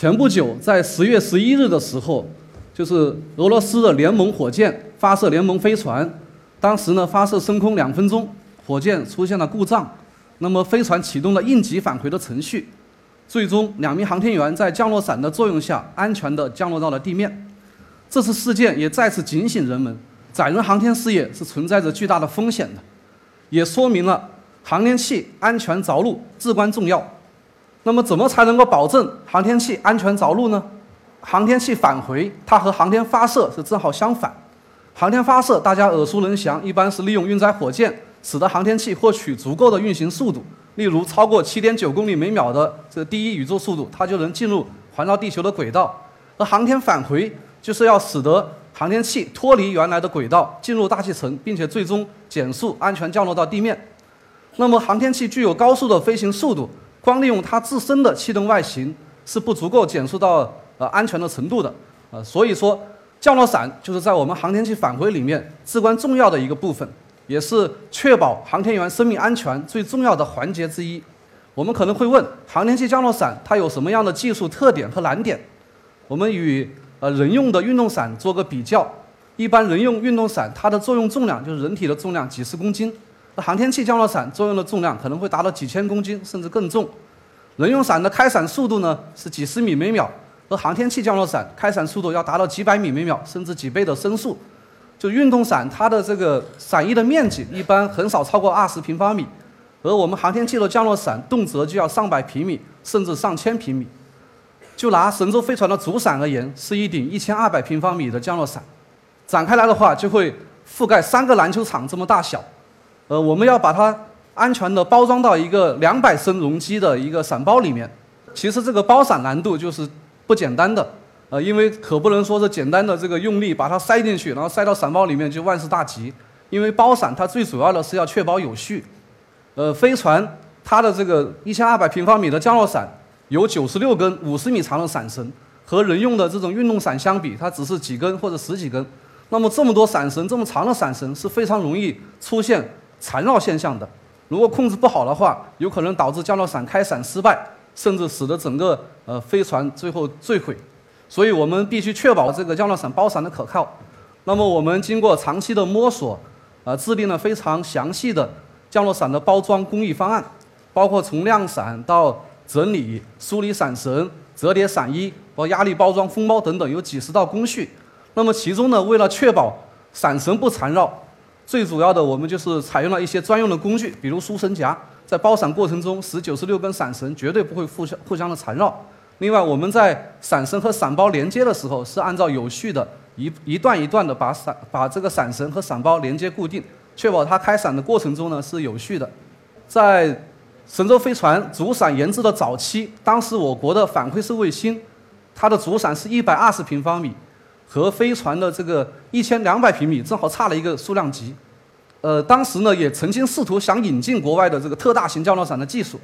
前不久，在十月十一日的时候，就是俄罗斯的联盟火箭发射联盟飞船，当时呢发射升空两分钟，火箭出现了故障，那么飞船启动了应急返回的程序，最终两名航天员在降落伞的作用下安全地降落到了地面。这次事件也再次警醒人们，载人航天事业是存在着巨大的风险的，也说明了航天器安全着陆至关重要。那么，怎么才能够保证航天器安全着陆呢？航天器返回，它和航天发射是正好相反。航天发射大家耳熟能详，一般是利用运载火箭，使得航天器获取足够的运行速度，例如超过七点九公里每秒的这第一宇宙速度，它就能进入环绕地球的轨道。而航天返回就是要使得航天器脱离原来的轨道，进入大气层，并且最终减速安全降落到地面。那么，航天器具有高速的飞行速度。光利用它自身的气动外形是不足够减速到呃安全的程度的，呃，所以说降落伞就是在我们航天器返回里面至关重要的一个部分，也是确保航天员生命安全最重要的环节之一。我们可能会问，航天器降落伞它有什么样的技术特点和难点？我们与呃人用的运动伞做个比较，一般人用运动伞它的作用重量就是人体的重量几十公斤。航天器降落伞作用的重量可能会达到几千公斤，甚至更重。人用伞的开伞速度呢是几十米每秒，而航天器降落伞开伞速度要达到几百米每秒，甚至几倍的声速。就运动伞它的这个伞翼的面积一般很少超过二十平方米，而我们航天器的降落伞动辄就要上百平米，甚至上千平米。就拿神舟飞船的主伞而言，是一顶一千二百平方米的降落伞，展开来的话就会覆盖三个篮球场这么大小。呃，我们要把它安全的包装到一个两百升容积的一个伞包里面。其实这个包伞难度就是不简单的，呃，因为可不能说是简单的这个用力把它塞进去，然后塞到伞包里面就万事大吉。因为包伞它最主要的是要确保有序。呃，飞船它的这个一千二百平方米的降落伞有九十六根五十米长的伞绳，和人用的这种运动伞相比，它只是几根或者十几根。那么这么多伞绳，这么长的伞绳是非常容易出现。缠绕现象的，如果控制不好的话，有可能导致降落伞开伞失败，甚至使得整个呃飞船最后坠毁。所以我们必须确保这个降落伞包伞的可靠。那么我们经过长期的摸索，呃，制定了非常详细的降落伞的包装工艺方案，包括从晾伞到整理、梳理伞绳、折叠伞衣、包括压力包装封包等等，有几十道工序。那么其中呢，为了确保伞绳不缠绕。最主要的，我们就是采用了一些专用的工具，比如输绳夹，在包伞过程中，使九十六根伞绳绝对不会互相互相的缠绕。另外，我们在伞绳和伞包连接的时候，是按照有序的一一段一段的把伞把这个伞绳和伞包连接固定，确保它开伞的过程中呢是有序的。在神舟飞船主伞研制的早期，当时我国的反馈式卫星，它的主伞是一百二十平方米。和飞船的这个一千两百平米正好差了一个数量级，呃，当时呢也曾经试图想引进国外的这个特大型降落伞的技术，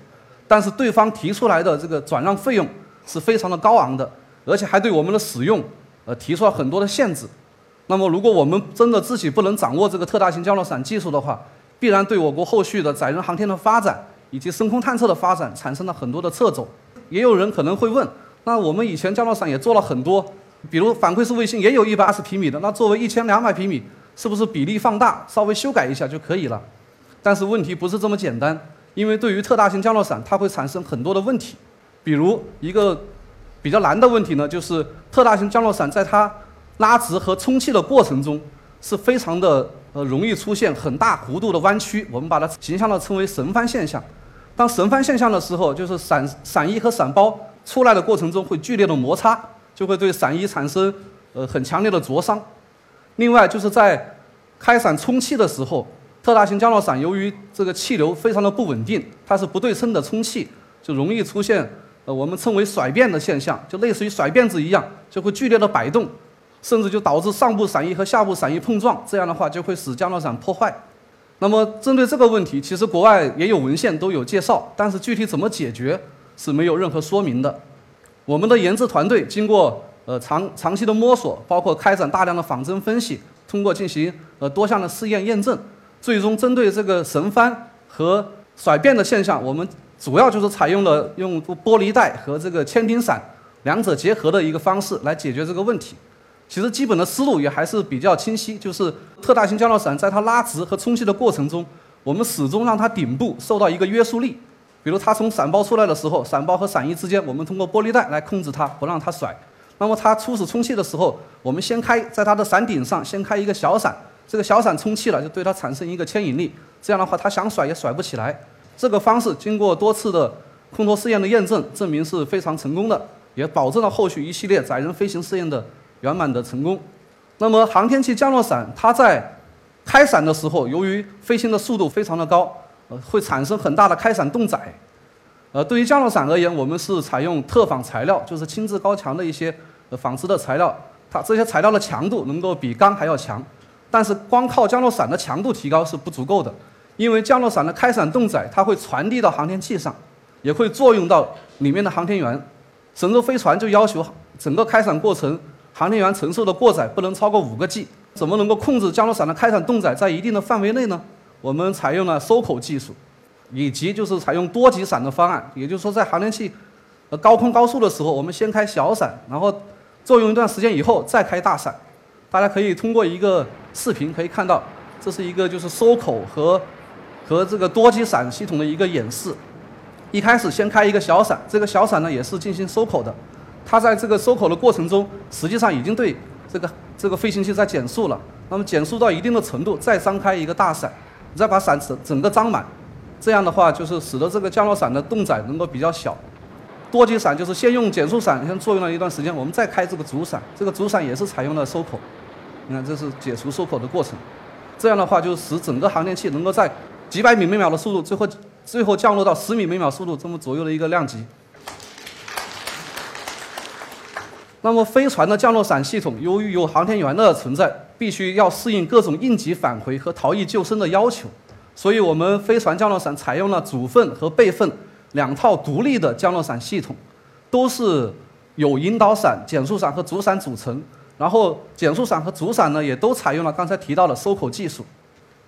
但是对方提出来的这个转让费用是非常的高昂的，而且还对我们的使用呃提出了很多的限制。那么如果我们真的自己不能掌握这个特大型降落伞技术的话，必然对我国后续的载人航天的发展以及深空探测的发展产生了很多的掣肘。也有人可能会问，那我们以前降落伞也做了很多。比如反馈式卫星也有一百二十平米的，那作为一千两百平米，是不是比例放大，稍微修改一下就可以了？但是问题不是这么简单，因为对于特大型降落伞，它会产生很多的问题。比如一个比较难的问题呢，就是特大型降落伞在它拉直和充气的过程中，是非常的呃容易出现很大弧度的弯曲，我们把它形象的称为神翻现象。当神翻现象的时候，就是伞伞翼和伞包出来的过程中会剧烈的摩擦。就会对伞衣产生呃很强烈的灼伤。另外，就是在开伞充气的时候，特大型降落伞由于这个气流非常的不稳定，它是不对称的充气，就容易出现呃我们称为甩辫的现象，就类似于甩辫子一样，就会剧烈的摆动，甚至就导致上部伞翼和下部伞翼碰撞，这样的话就会使降落伞破坏。那么针对这个问题，其实国外也有文献都有介绍，但是具体怎么解决是没有任何说明的。我们的研制团队经过呃长长期的摸索，包括开展大量的仿真分析，通过进行呃多项的试验验证，最终针对这个神翻和甩辫的现象，我们主要就是采用了用玻璃带和这个铅钉伞两者结合的一个方式来解决这个问题。其实基本的思路也还是比较清晰，就是特大型降落伞在它拉直和充气的过程中，我们始终让它顶部受到一个约束力。比如它从伞包出来的时候，伞包和伞翼之间，我们通过玻璃带来控制它，不让它甩。那么它初始充气的时候，我们先开在它的伞顶上先开一个小伞，这个小伞充气了，就对它产生一个牵引力，这样的话它想甩也甩不起来。这个方式经过多次的空托试验的验证，证明是非常成功的，也保证了后续一系列载人飞行试验的圆满的成功。那么航天器降落伞它在开伞的时候，由于飞行的速度非常的高。呃，会产生很大的开伞动载。呃，对于降落伞而言，我们是采用特纺材料，就是轻质高强的一些呃纺织的材料。它这些材料的强度能够比钢还要强。但是光靠降落伞的强度提高是不足够的，因为降落伞的开伞动载它会传递到航天器上，也会作用到里面的航天员。神舟飞船就要求整个开伞过程航天员承受的过载不能超过五个 G。怎么能够控制降落伞的开伞动载在一定的范围内呢？我们采用了收口技术，以及就是采用多级伞的方案，也就是说，在航天器呃高空高速的时候，我们先开小伞，然后作用一段时间以后再开大伞。大家可以通过一个视频可以看到，这是一个就是收口和和这个多级伞系统的一个演示。一开始先开一个小伞，这个小伞呢也是进行收口的。它在这个收口的过程中，实际上已经对这个这个飞行器在减速了。那么减速到一定的程度，再张开一个大伞。你再把伞整整个张满，这样的话就是使得这个降落伞的动载能够比较小。多级伞就是先用减速伞先作用了一段时间，我们再开这个主伞，这个主伞也是采用了收口。你看这是解除收口的过程，这样的话就使整个航天器能够在几百米每秒的速度，最后最后降落到十米每秒速度这么左右的一个量级。那么飞船的降落伞系统，由于有航天员的存在，必须要适应各种应急返回和逃逸救生的要求，所以我们飞船降落伞采用了主份和备份两套独立的降落伞系统，都是有引导伞、减速伞和主伞组成。然后减速伞和主伞呢，也都采用了刚才提到的收口技术。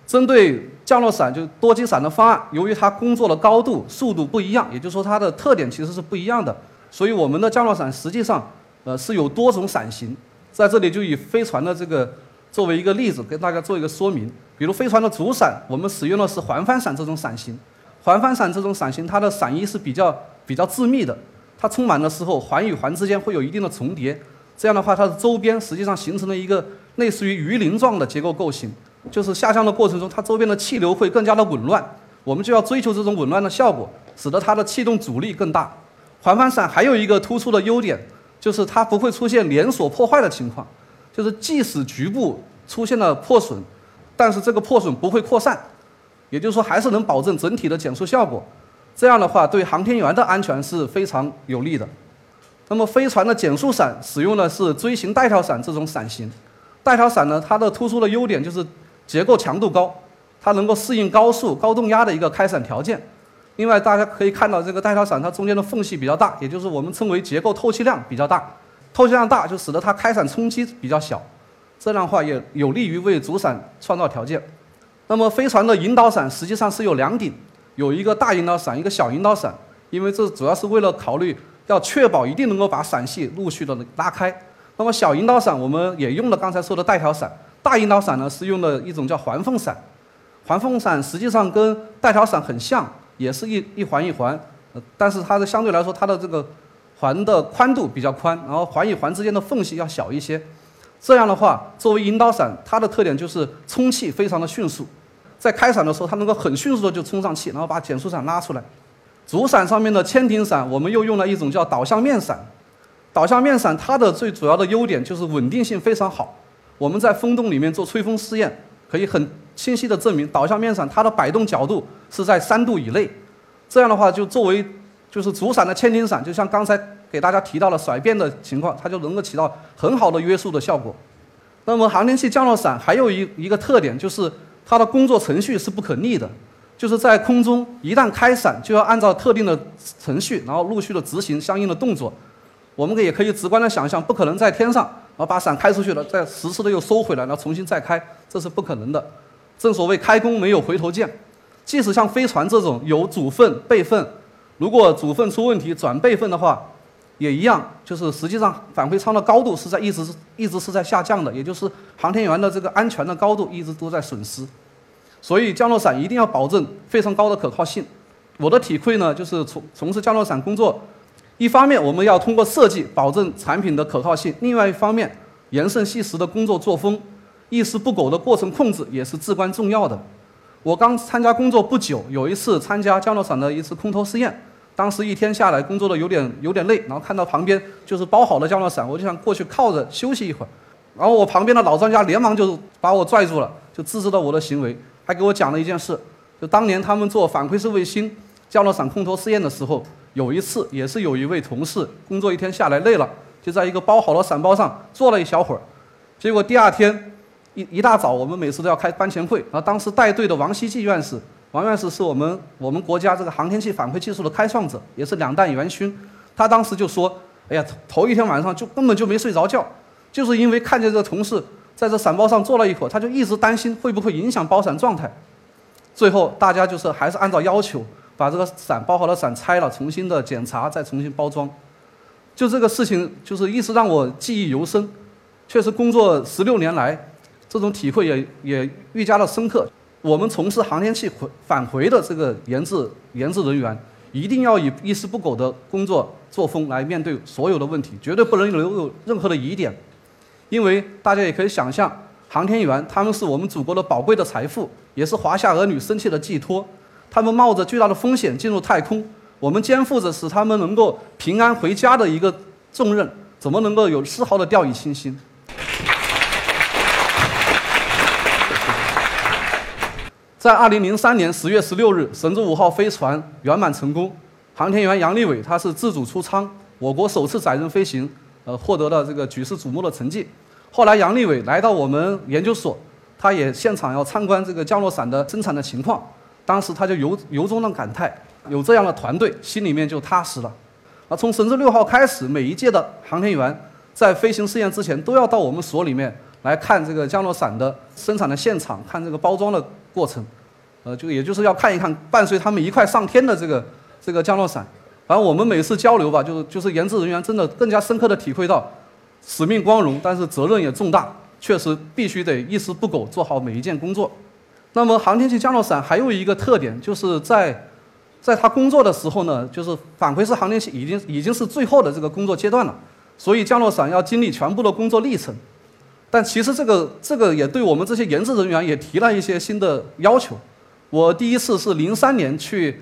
针对降落伞就多机伞的方案，由于它工作的高度、速度不一样，也就是说它的特点其实是不一样的，所以我们的降落伞实际上。呃，是有多种伞型，在这里就以飞船的这个作为一个例子，跟大家做一个说明。比如飞船的主伞，我们使用的是环帆伞这种伞型。环帆伞这种伞型，它的伞翼是比较比较致密的，它充满的时候，环与环之间会有一定的重叠。这样的话，它的周边实际上形成了一个类似于鱼鳞状的结构构型，就是下降的过程中，它周边的气流会更加的紊乱。我们就要追求这种紊乱的效果，使得它的气动阻力更大。环帆伞还有一个突出的优点。就是它不会出现连锁破坏的情况，就是即使局部出现了破损，但是这个破损不会扩散，也就是说还是能保证整体的减速效果。这样的话对航天员的安全是非常有利的。那么飞船的减速伞使用的是锥形带条伞这种伞型，带条伞呢它的突出的优点就是结构强度高，它能够适应高速高动压的一个开伞条件。另外，大家可以看到这个带条伞，它中间的缝隙比较大，也就是我们称为结构透气量比较大。透气量大就使得它开伞冲击比较小，这样的话也有利于为主伞创造条件。那么飞船的引导伞实际上是有两顶，有一个大引导伞，一个小引导伞。因为这主要是为了考虑要确保一定能够把伞系陆续的拉开。那么小引导伞我们也用了刚才说的带条伞，大引导伞呢是用的一种叫环缝伞。环缝伞实际上跟带条伞很像。也是一一环一环，呃，但是它的相对来说，它的这个环的宽度比较宽，然后环与环之间的缝隙要小一些。这样的话，作为引导伞，它的特点就是充气非常的迅速，在开伞的时候，它能够很迅速的就充上气，然后把减速伞拉出来。主伞上面的千停伞，我们又用了一种叫导向面伞。导向面伞它的最主要的优点就是稳定性非常好。我们在风洞里面做吹风试验，可以很清晰的证明导向面伞它的摆动角度。是在三度以内，这样的话就作为就是主伞的千斤伞，就像刚才给大家提到了甩变的情况，它就能够起到很好的约束的效果。那么航天器降落伞还有一一个特点，就是它的工作程序是不可逆的，就是在空中一旦开伞，就要按照特定的程序，然后陆续的执行相应的动作。我们也可以直观的想象，不可能在天上，然后把伞开出去了，再实时的又收回来，然后重新再开，这是不可能的。正所谓开弓没有回头箭。即使像飞船这种有主份备份，如果主份出问题转备份的话，也一样，就是实际上返回舱的高度是在一直一直是在下降的，也就是航天员的这个安全的高度一直都在损失。所以降落伞一定要保证非常高的可靠性。我的体会呢，就是从从事降落伞工作，一方面我们要通过设计保证产品的可靠性，另外一方面严慎细实的工作作风、一丝不苟的过程控制也是至关重要的。我刚参加工作不久，有一次参加降落伞的一次空投试验，当时一天下来工作的有点有点累，然后看到旁边就是包好的降落伞，我就想过去靠着休息一会儿，然后我旁边的老专家连忙就把我拽住了，就制止了我的行为。还给我讲了一件事，就当年他们做反馈式卫星降落伞空投试验的时候，有一次也是有一位同事工作一天下来累了，就在一个包好的伞包上坐了一小会儿，结果第二天一一大早，我们每次都要开班前会，然后当时带队的王希季院士，王院士是我们我们国家这个航天器反馈技术的开创者，也是两弹元勋，他当时就说，哎呀，头一天晚上就根本就没睡着觉，就是因为看见这个同事。在这伞包上坐了一会儿，他就一直担心会不会影响包伞状态。最后大家就是还是按照要求把这个伞包好的伞拆了，重新的检查，再重新包装。就这个事情，就是一直让我记忆犹深。确实，工作十六年来，这种体会也也愈加的深刻。我们从事航天器回返回的这个研制研制人员，一定要以一丝不苟的工作作风来面对所有的问题，绝对不能留有任何的疑点。因为大家也可以想象，航天员他们是我们祖国的宝贵的财富，也是华夏儿女生气的寄托。他们冒着巨大的风险进入太空，我们肩负着使他们能够平安回家的一个重任，怎么能够有丝毫的掉以轻心？在二零零三年十月十六日，神舟五号飞船圆满成功，航天员杨利伟他是自主出舱，我国首次载人飞行。呃，获得了这个举世瞩目的成绩。后来，杨利伟来到我们研究所，他也现场要参观这个降落伞的生产的情况。当时他就由由衷的感叹，有这样的团队，心里面就踏实了。啊，从神舟六号开始，每一届的航天员在飞行试验之前，都要到我们所里面来看这个降落伞的生产的现场，看这个包装的过程。呃，就也就是要看一看伴随他们一块上天的这个这个降落伞。反正我们每次交流吧，就是就是研制人员真的更加深刻的体会到，使命光荣，但是责任也重大，确实必须得一丝不苟做好每一件工作。那么航天器降落伞还有一个特点，就是在，在他工作的时候呢，就是返回式航天器已经已经是最后的这个工作阶段了，所以降落伞要经历全部的工作历程。但其实这个这个也对我们这些研制人员也提了一些新的要求。我第一次是零三年去。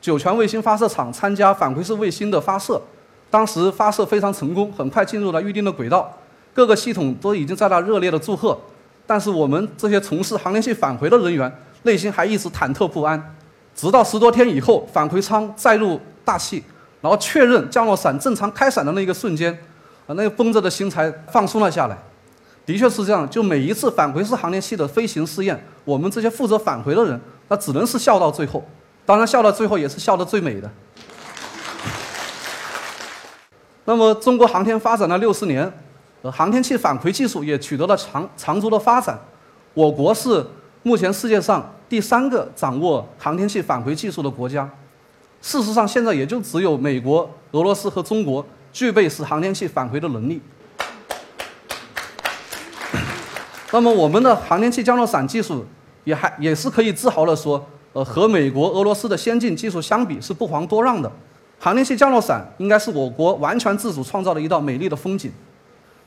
酒泉卫星发射场参加返回式卫星的发射，当时发射非常成功，很快进入了预定的轨道，各个系统都已经在那热烈的祝贺。但是我们这些从事航天器返回的人员，内心还一直忐忑不安。直到十多天以后，返回舱载入大气，然后确认降落伞正常开伞的那个瞬间，啊，那个绷着的心才放松了下来。的确是这样，就每一次返回式航天器的飞行试验，我们这些负责返回的人，那只能是笑到最后。当然，笑到最后也是笑得最美的。那么，中国航天发展了六十年，航天器返回技术也取得了长长足的发展。我国是目前世界上第三个掌握航天器返回技术的国家。事实上，现在也就只有美国、俄罗斯和中国具备使航天器返回的能力。那么，我们的航天器降落伞技术也还也是可以自豪地说。呃，和美国、俄罗斯的先进技术相比是不遑多让的。航天器降落伞应该是我国完全自主创造的一道美丽的风景。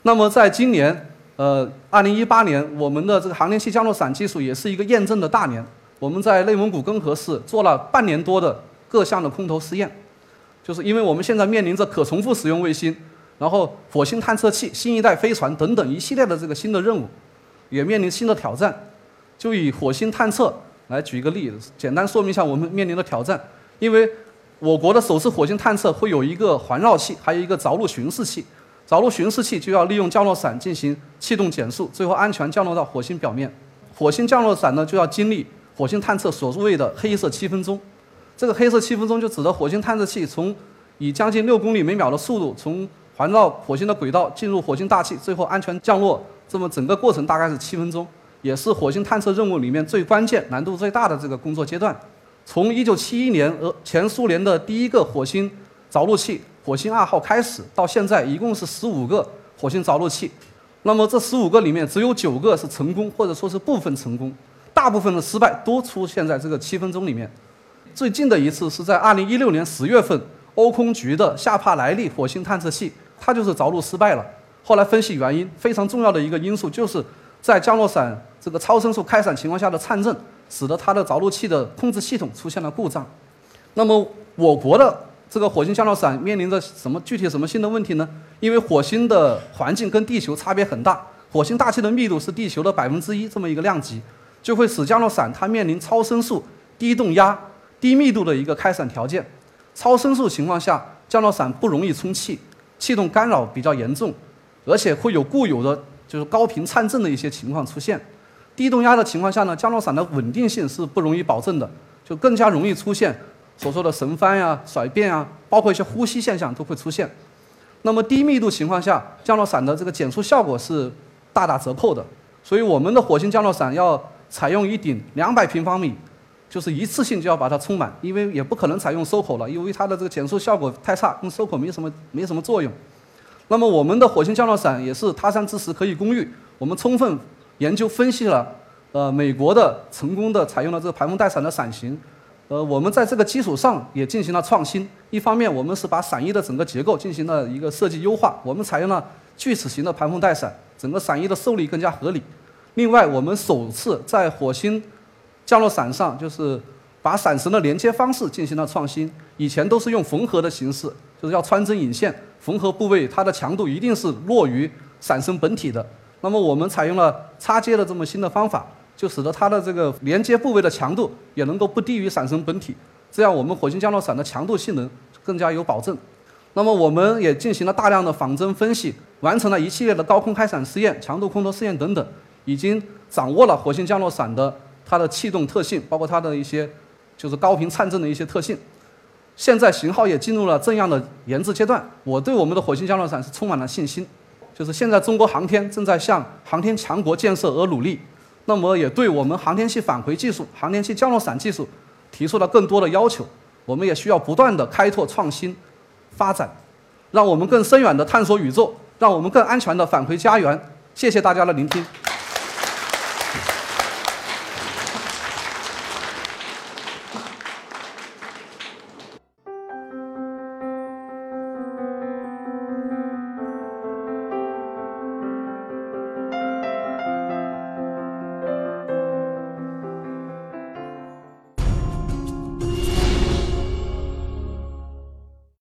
那么，在今年，呃，二零一八年，我们的这个航天器降落伞技术也是一个验证的大年。我们在内蒙古根河市做了半年多的各项的空投试验，就是因为我们现在面临着可重复使用卫星，然后火星探测器、新一代飞船等等一系列的这个新的任务，也面临新的挑战。就以火星探测。来举一个例子，简单说明一下我们面临的挑战。因为我国的首次火星探测会有一个环绕器，还有一个着陆巡视器。着陆巡视器就要利用降落伞进行气动减速，最后安全降落到火星表面。火星降落伞呢，就要经历火星探测所谓的黑色七分钟。这个黑色七分钟就指的火星探测器从以将近六公里每秒的速度从环绕火星的轨道进入火星大气，最后安全降落，这么整个过程大概是七分钟。也是火星探测任务里面最关键、难度最大的这个工作阶段。从1971年，呃，前苏联的第一个火星着陆器火星二号开始到现在，一共是十五个火星着陆器。那么这十五个里面，只有九个是成功，或者说是部分成功，大部分的失败都出现在这个七分钟里面。最近的一次是在二零一六年十月份，欧空局的夏帕莱利火星探测器，它就是着陆失败了。后来分析原因，非常重要的一个因素就是在降落伞这个超声速开伞情况下的颤振，使得它的着陆器的控制系统出现了故障。那么我国的这个火星降落伞面临着什么具体什么新的问题呢？因为火星的环境跟地球差别很大，火星大气的密度是地球的百分之一这么一个量级，就会使降落伞它面临超声速、低动压、低密度的一个开伞条件。超声速情况下，降落伞不容易充气，气动干扰比较严重，而且会有固有的就是高频颤振的一些情况出现。低动压的情况下呢，降落伞的稳定性是不容易保证的，就更加容易出现所说的神翻呀、甩变啊，包括一些呼吸现象都会出现。那么低密度情况下，降落伞的这个减速效果是大打折扣的。所以我们的火星降落伞要采用一顶两百平方米，就是一次性就要把它充满，因为也不可能采用收口了，因为它的这个减速效果太差，用收口没什么没什么作用。那么我们的火星降落伞也是他山之石可以攻玉，我们充分研究分析了，呃，美国的成功的采用了这个排风带伞的伞型。呃，我们在这个基础上也进行了创新。一方面，我们是把伞翼的整个结构进行了一个设计优化，我们采用了锯齿形的排风带伞，整个伞翼的受力更加合理。另外，我们首次在火星降落伞上，就是把伞绳的连接方式进行了创新。以前都是用缝合的形式，就是要穿针引线，缝合部位它的强度一定是弱于伞绳本体的。那么，我们采用了插接的这么新的方法。就使得它的这个连接部位的强度也能够不低于伞绳本体，这样我们火星降落伞的强度性能更加有保证。那么我们也进行了大量的仿真分析，完成了一系列的高空开伞试验、强度空投试验等等，已经掌握了火星降落伞的它的气动特性，包括它的一些就是高频颤振的一些特性。现在型号也进入了这样的研制阶段，我对我们的火星降落伞是充满了信心。就是现在中国航天正在向航天强国建设而努力。那么也对我们航天器返回技术、航天器降落伞技术提出了更多的要求。我们也需要不断的开拓创新、发展，让我们更深远的探索宇宙，让我们更安全的返回家园。谢谢大家的聆听。